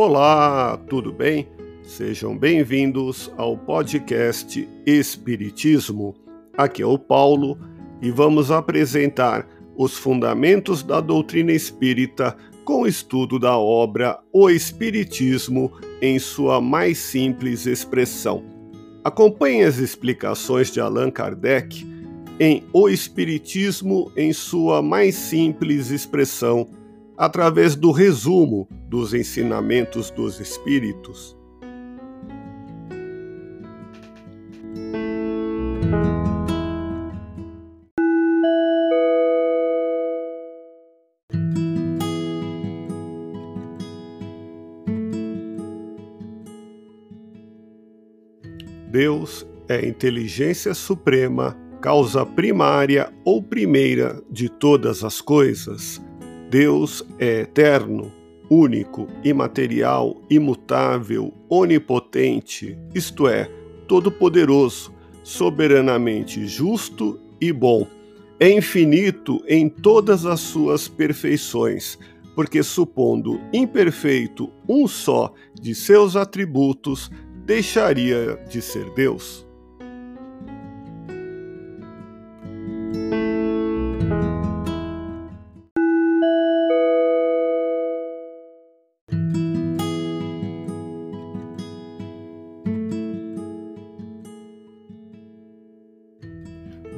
Olá, tudo bem? Sejam bem-vindos ao podcast Espiritismo. Aqui é o Paulo e vamos apresentar os fundamentos da doutrina espírita com o estudo da obra O Espiritismo em sua mais simples expressão. Acompanhe as explicações de Allan Kardec em O Espiritismo em sua mais simples expressão através do resumo dos ensinamentos dos Espíritos. Deus é inteligência suprema, causa primária ou primeira de todas as coisas Deus é eterno, único, imaterial, imutável, onipotente, isto é, todo-poderoso, soberanamente justo e bom. É infinito em todas as suas perfeições, porque, supondo imperfeito um só de seus atributos, deixaria de ser Deus.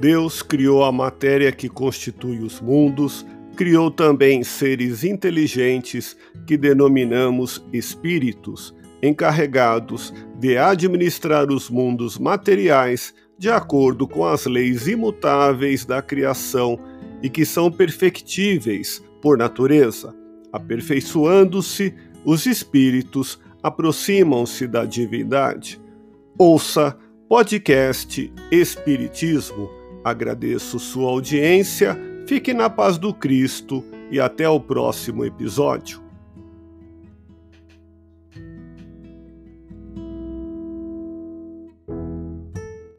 Deus criou a matéria que constitui os mundos, criou também seres inteligentes que denominamos espíritos, encarregados de administrar os mundos materiais de acordo com as leis imutáveis da criação e que são perfectíveis por natureza. Aperfeiçoando-se, os espíritos aproximam-se da divindade. Ouça podcast Espiritismo Agradeço sua audiência, fique na paz do Cristo e até o próximo episódio.